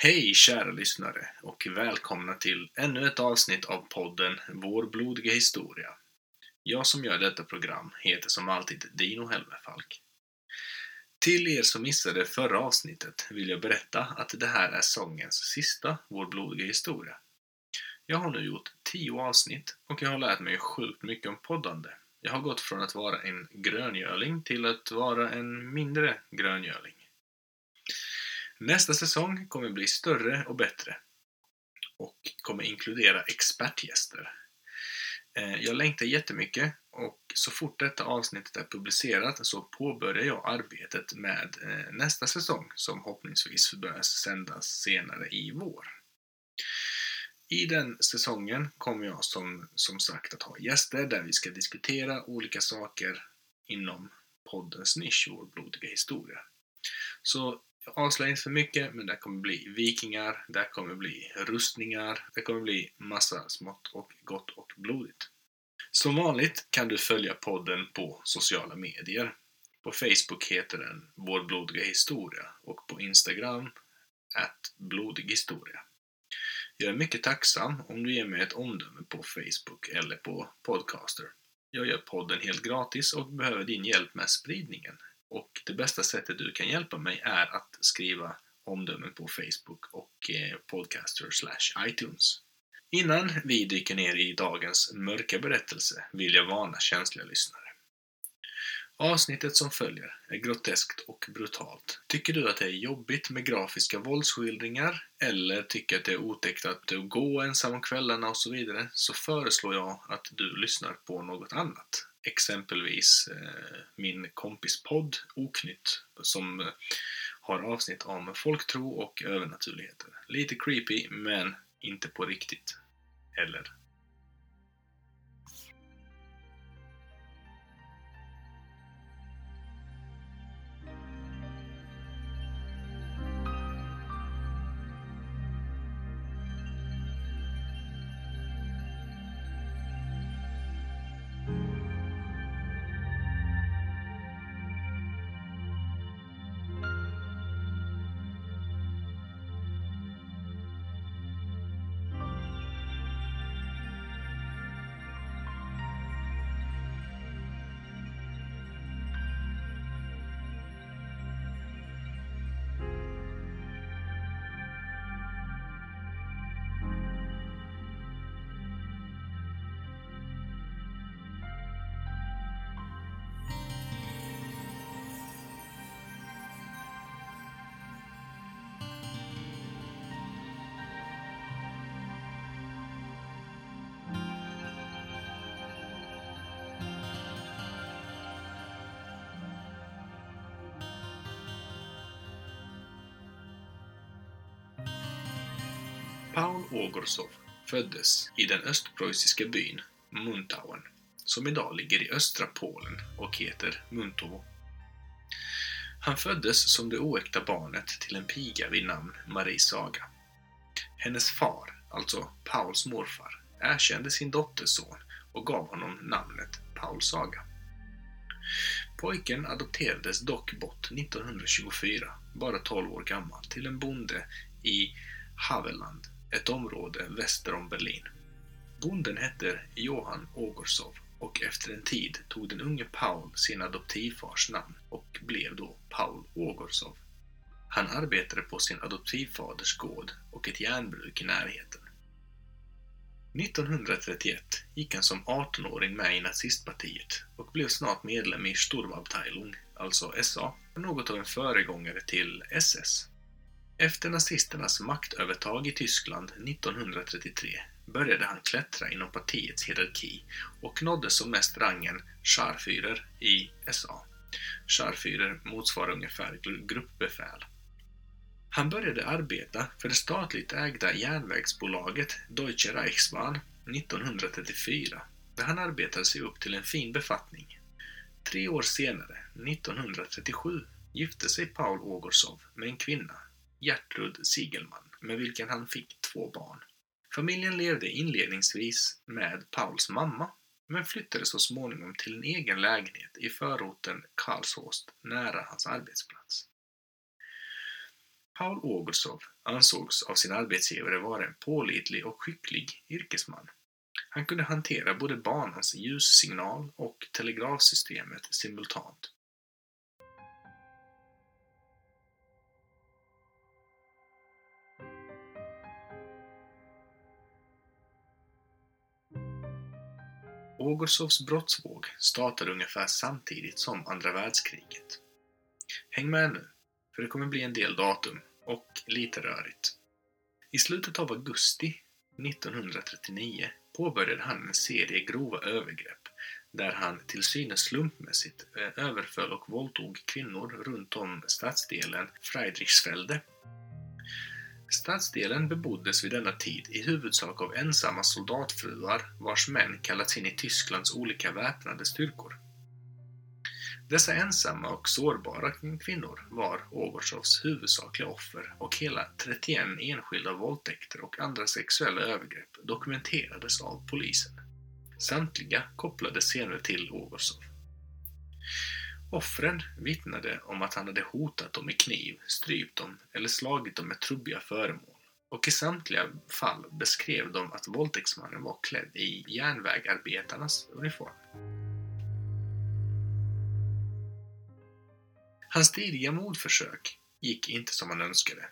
Hej kära lyssnare och välkomna till ännu ett avsnitt av podden Vår blodiga historia. Jag som gör detta program heter som alltid Dino Helmerfalk. Till er som missade förra avsnittet vill jag berätta att det här är sångens sista Vår blodiga historia. Jag har nu gjort tio avsnitt och jag har lärt mig sjukt mycket om poddande. Jag har gått från att vara en gröngöling till att vara en mindre gröngöling. Nästa säsong kommer bli större och bättre och kommer inkludera expertgäster. Eh, jag längtar jättemycket och så fort detta avsnittet är publicerat så påbörjar jag arbetet med eh, nästa säsong som förhoppningsvis börjar sändas senare i vår. I den säsongen kommer jag som, som sagt att ha gäster där vi ska diskutera olika saker inom poddens nisch, vår blodiga historia. Så avslöja inte för mycket, men det kommer bli vikingar, det kommer bli rustningar, det kommer bli massa smått och gott och blodigt. Som vanligt kan du följa podden på sociala medier. På Facebook heter den Vår blodiga historia och på Instagram att blodig historia. Jag är mycket tacksam om du ger mig ett omdöme på Facebook eller på Podcaster. Jag gör podden helt gratis och behöver din hjälp med spridningen. Och det bästa sättet du kan hjälpa mig är att skriva omdömen på Facebook och eh, Podcaster slash iTunes. Innan vi dyker ner i dagens mörka berättelse vill jag varna känsliga lyssnare. Avsnittet som följer är groteskt och brutalt. Tycker du att det är jobbigt med grafiska våldsskildringar eller tycker att det är otäckt att gå ensam om kvällarna och så vidare så föreslår jag att du lyssnar på något annat. Exempelvis eh, min kompis podd Oknytt som eh, har avsnitt om folktro och övernaturligheter. Lite creepy, men inte på riktigt. Eller? Paul Ogorsov föddes i den östpreussiska byn Muntauen, som idag ligger i östra Polen och heter Muntovo. Han föddes som det oäkta barnet till en piga vid namn Marie Saga. Hennes far, alltså Pauls morfar, erkände sin dotters son och gav honom namnet Paul Saga. Pojken adopterades dock bort 1924, bara 12 år gammal, till en bonde i Haveland, ett område väster om Berlin. Bonden hette Johan Ogorsov och efter en tid tog den unge Paul sin adoptivfars namn och blev då Paul Ogorsov. Han arbetade på sin adoptivfaders gård och ett järnbruk i närheten. 1931 gick han som 18-åring med i nazistpartiet och blev snart medlem i Sturmabteilung, alltså SA, något av en föregångare till SS. Efter nazisternas maktövertag i Tyskland 1933 började han klättra inom partiets hierarki och nådde som mest rangen Scharführer i SA. Scharführer motsvarar ungefär gruppbefäl. Han började arbeta för det statligt ägda järnvägsbolaget Deutsche Reichsbahn 1934, där han arbetade sig upp till en fin befattning. Tre år senare, 1937, gifte sig Paul Ogorsov med en kvinna Gertrud Sigelman, med vilken han fick två barn. Familjen levde inledningsvis med Pauls mamma, men flyttade så småningom till en egen lägenhet i förorten Karlshorst nära hans arbetsplats. Paul Ogorsov ansågs av sin arbetsgivare vara en pålitlig och skicklig yrkesman. Han kunde hantera både banans ljussignal och telegrafsystemet simultant. Ogorsovs brottsvåg startade ungefär samtidigt som andra världskriget. Häng med nu, för det kommer bli en del datum och lite rörigt. I slutet av augusti 1939 påbörjade han en serie grova övergrepp där han till synes slumpmässigt eh, överföll och våldtog kvinnor runt om stadsdelen Friedrichsfelde Stadsdelen beboddes vid denna tid i huvudsak av ensamma soldatfruar vars män kallats in i Tysklands olika väpnade styrkor. Dessa ensamma och sårbara kvinnor var Ogorsovs huvudsakliga offer och hela 31 enskilda våldtäkter och andra sexuella övergrepp dokumenterades av polisen. Samtliga kopplades senare till Ogorsov. Offren vittnade om att han hade hotat dem med kniv, strypt dem eller slagit dem med trubbiga föremål. Och i samtliga fall beskrev de att våldtäktsmannen var klädd i järnvägarbetarnas uniform. Hans tidiga mordförsök gick inte som han önskade.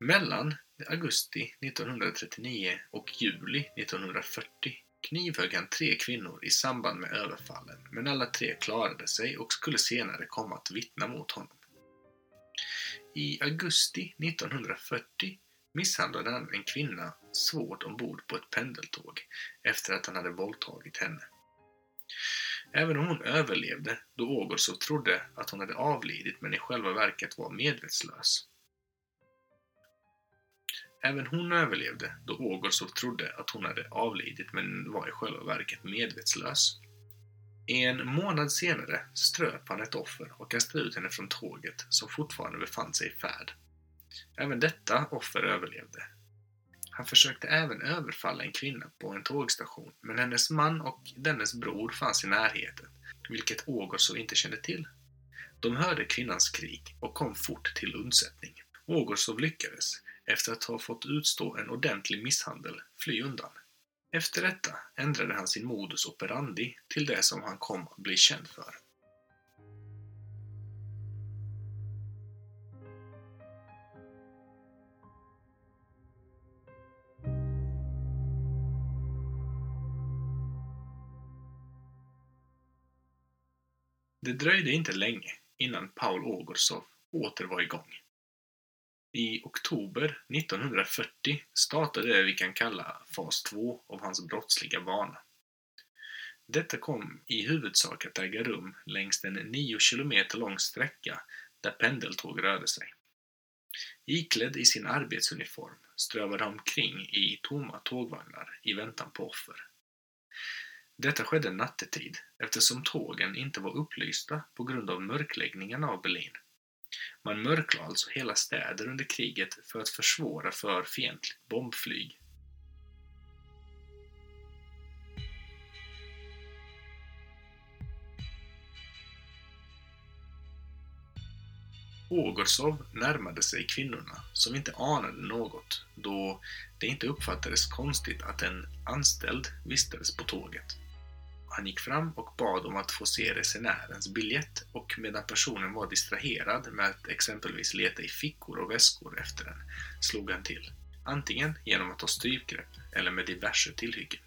Mellan augusti 1939 och juli 1940 knivhögg han tre kvinnor i samband med överfallen, men alla tre klarade sig och skulle senare komma att vittna mot honom. I augusti 1940 misshandlade han en kvinna svårt ombord på ett pendeltåg efter att han hade våldtagit henne. Även om hon överlevde, då Ågårdsov trodde att hon hade avlidit men i själva verket var medvetslös, Även hon överlevde då Ågårdsov trodde att hon hade avlidit men var i själva verket medvetslös. En månad senare ströp han ett offer och kastade ut henne från tåget som fortfarande befann sig i färd. Även detta offer överlevde. Han försökte även överfalla en kvinna på en tågstation men hennes man och dennes bror fanns i närheten, vilket Ågårdsov inte kände till. De hörde kvinnans skrik och kom fort till undsättning. Ågårdsov lyckades, efter att ha fått utstå en ordentlig misshandel, fly undan. Efter detta ändrade han sin modus operandi till det som han kom att bli känd för. Det dröjde inte länge innan Paul Ogorsov åter var igång. I oktober 1940 startade det vi kan kalla fas 2 av hans brottsliga bana. Detta kom i huvudsak att äga rum längs en 9 kilometer lång sträcka där pendeltåg rörde sig. Iklädd i sin arbetsuniform strövade han omkring i tomma tågvagnar i väntan på offer. Detta skedde nattetid eftersom tågen inte var upplysta på grund av mörkläggningen av Berlin. Man mörklade alltså hela städer under kriget för att försvåra för fientligt bombflyg. Ogorsov närmade sig kvinnorna, som inte anade något, då det inte uppfattades konstigt att en anställd vistades på tåget. Han gick fram och bad om att få se resenärens biljett och medan personen var distraherad med att exempelvis leta i fickor och väskor efter den, slog han till. Antingen genom att ta strypgrepp eller med diverse tillhyggen.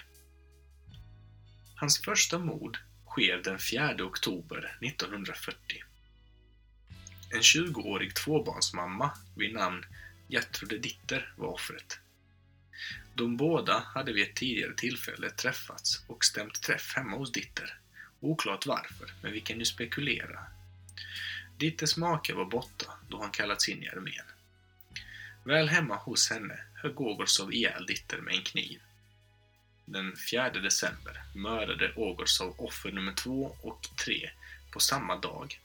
Hans första mord sker den 4 oktober 1940. En 20-årig tvåbarnsmamma vid namn Gertrude Ditter var offret. De båda hade vid ett tidigare tillfälle träffats och stämt träff hemma hos Ditter. Oklart varför, men vi kan ju spekulera. Ditters make var borta då han kallats in i armén. Väl hemma hos henne högg Ogorsov ihjäl Ditter med en kniv. Den 4 december mördade Ogorsov offer nummer två och tre på samma dag.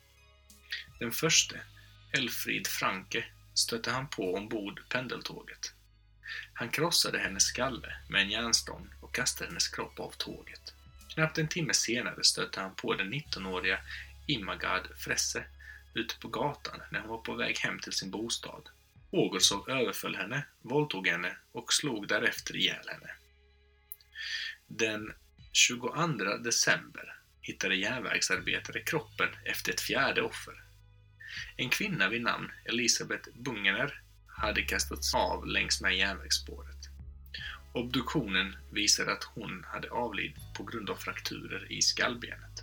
Den förste, Elfrid Franke, stötte han på ombord pendeltåget. Han krossade hennes skalle med en järnstång och kastade hennes kropp av tåget. Knappt en timme senare stötte han på den 19-åriga Imagard Fresse, ute på gatan när hon var på väg hem till sin bostad. Ågolsov överföll henne, våldtog henne och slog därefter ihjäl henne. Den 22 december hittade järnvägsarbetare kroppen efter ett fjärde offer. En kvinna vid namn Elisabeth Bungener hade kastats av längs med järnvägsspåret. Obduktionen visade att hon hade avlidit på grund av frakturer i skallbenet.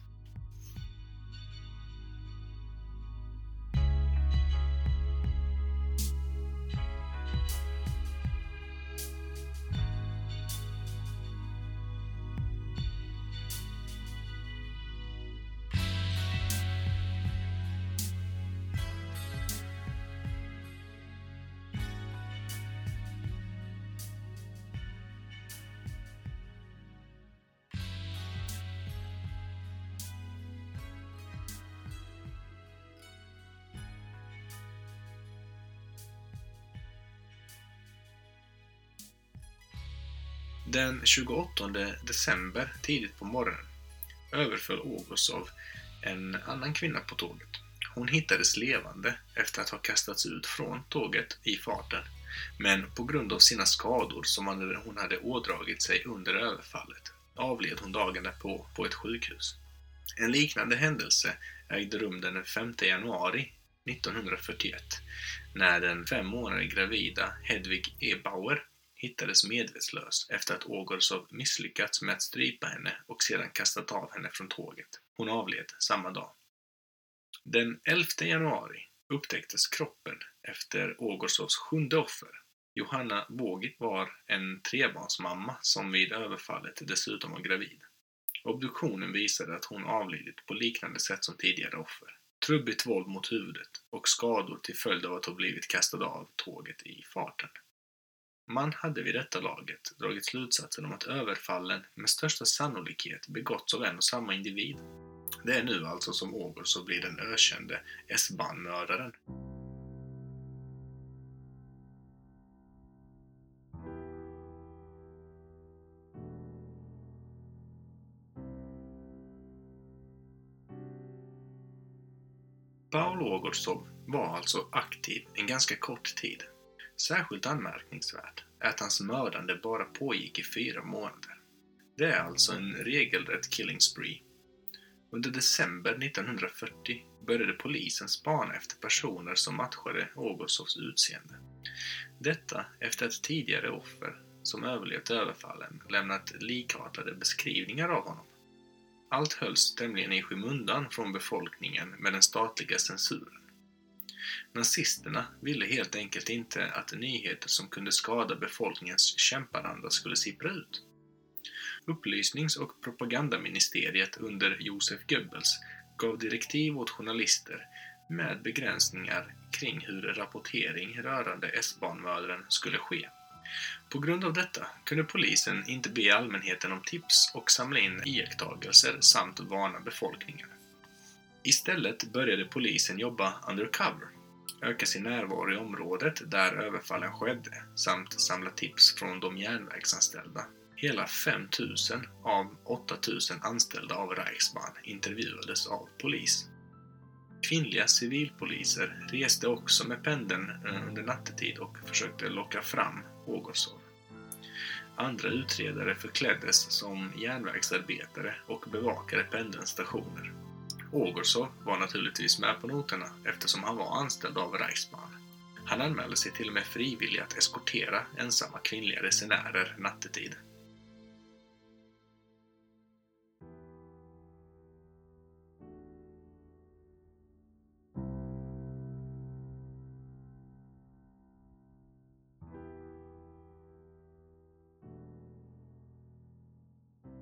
Den 28 december, tidigt på morgonen, överföll August av en annan kvinna på tåget. Hon hittades levande efter att ha kastats ut från tåget i farten, men på grund av sina skador som hon hade ådragit sig under överfallet avled hon dagen därpå på ett sjukhus. En liknande händelse ägde rum den 5 januari 1941 när den fem månader gravida Hedvig E. Bauer hittades medvetslös efter att Ogorsov misslyckats med att strypa henne och sedan kastat av henne från tåget. Hon avled samma dag. Den 11 januari upptäcktes kroppen efter Ogorsovs sjunde offer. Johanna Bågit var en trebarnsmamma som vid överfallet dessutom var gravid. Obduktionen visade att hon avlidit på liknande sätt som tidigare offer. Trubbigt våld mot huvudet och skador till följd av att hon blivit kastad av tåget i farten. Man hade vid detta laget dragit slutsatsen om att överfallen med största sannolikhet begåtts av en och samma individ. Det är nu alltså som Ågolsov blir den ökände S-bahnmördaren. Paul Ågolsov var alltså aktiv en ganska kort tid Särskilt anmärkningsvärt är att hans mördande bara pågick i fyra månader. Det är alltså en regelrätt killing spree. Under december 1940 började polisen spana efter personer som matchade Ogosovs utseende. Detta efter att tidigare offer som överlevt överfallen lämnat likartade beskrivningar av honom. Allt hölls tämligen i skymundan från befolkningen med den statliga censuren. Nazisterna ville helt enkelt inte att nyheter som kunde skada befolkningens kämparanda skulle sippra ut. Upplysnings och propagandaministeriet under Josef Goebbels gav direktiv åt journalister med begränsningar kring hur rapportering rörande S-banmördaren skulle ske. På grund av detta kunde polisen inte be allmänheten om tips och samla in iakttagelser samt varna befolkningen. Istället började polisen jobba undercover, öka sin närvaro i området där överfallen skedde samt samla tips från de järnvägsanställda. Hela 5000 av 8000 anställda av Reichsbahn intervjuades av polis. Kvinnliga civilpoliser reste också med pendeln eh, under nattetid och försökte locka fram Ågosov. Andra utredare förkläddes som järnvägsarbetare och bevakade pendelns stationer. Ågårdsov var naturligtvis med på noterna eftersom han var anställd av Reichsbahn. Han anmälde sig till och med frivillig att eskortera ensamma kvinnliga resenärer nattetid.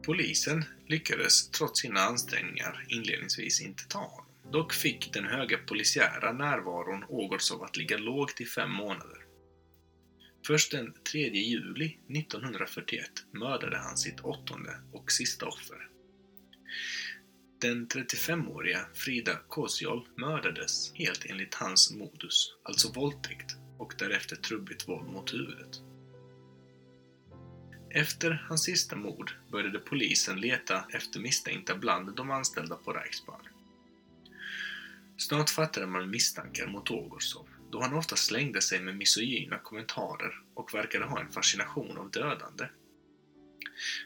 Polisen lyckades trots sina ansträngningar inledningsvis inte ta honom. Dock fick den höga polisiära närvaron Ågårdsov att ligga lågt i fem månader. Först den 3 juli 1941 mördade han sitt åttonde och sista offer. Den 35-åriga Frida Kosiol mördades helt enligt hans modus, alltså våldtäkt och därefter trubbigt våld mot huvudet. Efter hans sista mord började polisen leta efter misstänkta bland de anställda på Reichsbahn. Snart fattade man misstankar mot Ågårdsov, då han ofta slängde sig med misogyna kommentarer och verkade ha en fascination av dödande.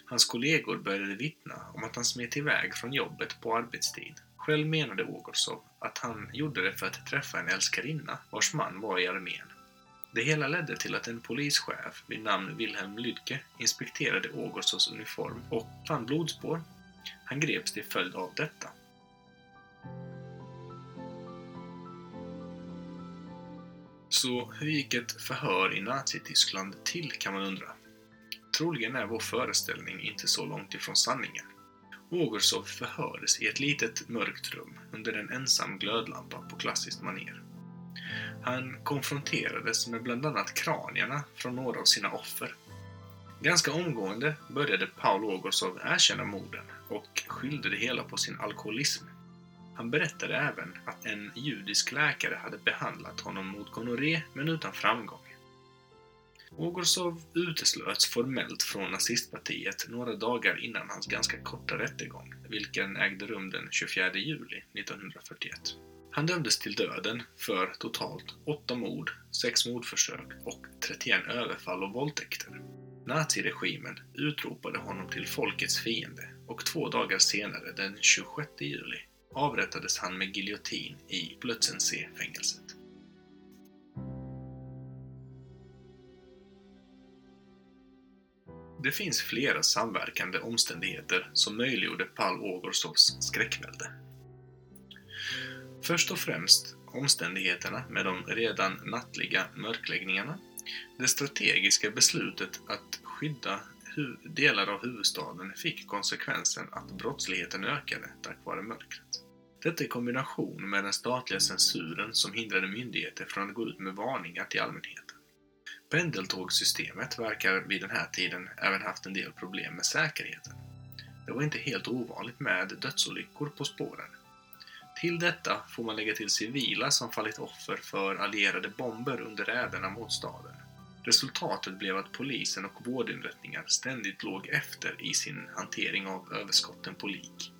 Hans kollegor började vittna om att han smet iväg från jobbet på arbetstid. Själv menade Ågårdsov att han gjorde det för att träffa en älskarinna vars man var i armén. Det hela ledde till att en polischef vid namn Wilhelm Lydke inspekterade Ågårdsovs uniform och fann blodspår. Han greps till följd av detta. Så hur gick ett förhör i Nazityskland till kan man undra? Troligen är vår föreställning inte så långt ifrån sanningen. Ågersov förhördes i ett litet mörkt rum under en ensam glödlampa på klassiskt manér. Han konfronterades med bland annat kranierna från några av sina offer. Ganska omgående började Paul Ogosov erkänna morden och skyllde det hela på sin alkoholism. Han berättade även att en judisk läkare hade behandlat honom mot gonorré men utan framgång. Ogosov uteslöts formellt från nazistpartiet några dagar innan hans ganska korta rättegång, vilken ägde rum den 24 juli 1941. Han dömdes till döden för totalt 8 mord, 6 mordförsök och 31 överfall och våldtäkter. Naziregimen utropade honom till folkets fiende och två dagar senare, den 26 juli, avrättades han med giljotin i Plötzensee-fängelset. Det finns flera samverkande omständigheter som möjliggjorde Paul Ågorsovs skräckvälde. Först och främst omständigheterna med de redan nattliga mörkläggningarna, det strategiska beslutet att skydda delar av huvudstaden fick konsekvensen att brottsligheten ökade tack vare mörkret. Detta i kombination med den statliga censuren som hindrade myndigheter från att gå ut med varningar till allmänheten. Pendeltågssystemet verkar vid den här tiden även haft en del problem med säkerheten. Det var inte helt ovanligt med dödsolyckor på spåren. Till detta får man lägga till civila som fallit offer för allierade bomber under räderna mot staden. Resultatet blev att polisen och vårdinrättningar ständigt låg efter i sin hantering av överskotten på lik.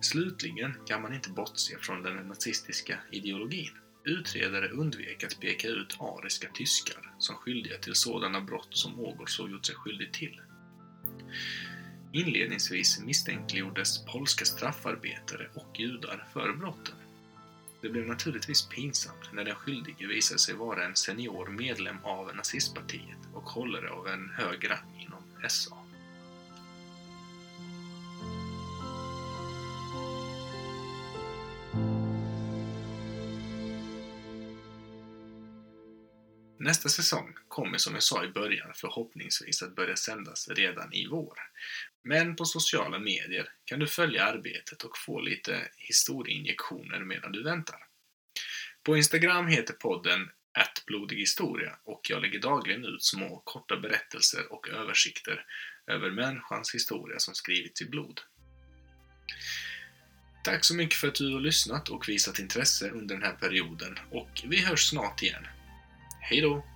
Slutligen kan man inte bortse från den nazistiska ideologin. Utredare undvek att peka ut ariska tyskar som skyldiga till sådana brott som Ågårdsov gjort sig skyldig till. Inledningsvis misstänkliggjordes polska straffarbetare och judar för brotten. Det blev naturligtvis pinsamt när den skyldige visade sig vara en senior medlem av nazistpartiet och hållare av en hög rang inom SA. Nästa säsong kommer som jag sa i början förhoppningsvis att börja sändas redan i vår. Men på sociala medier kan du följa arbetet och få lite historieinjektioner medan du väntar. På Instagram heter podden blodig historia och jag lägger dagligen ut små korta berättelser och översikter över människans historia som skrivits i blod. Tack så mycket för att du har lyssnat och visat intresse under den här perioden och vi hörs snart igen. Hej då!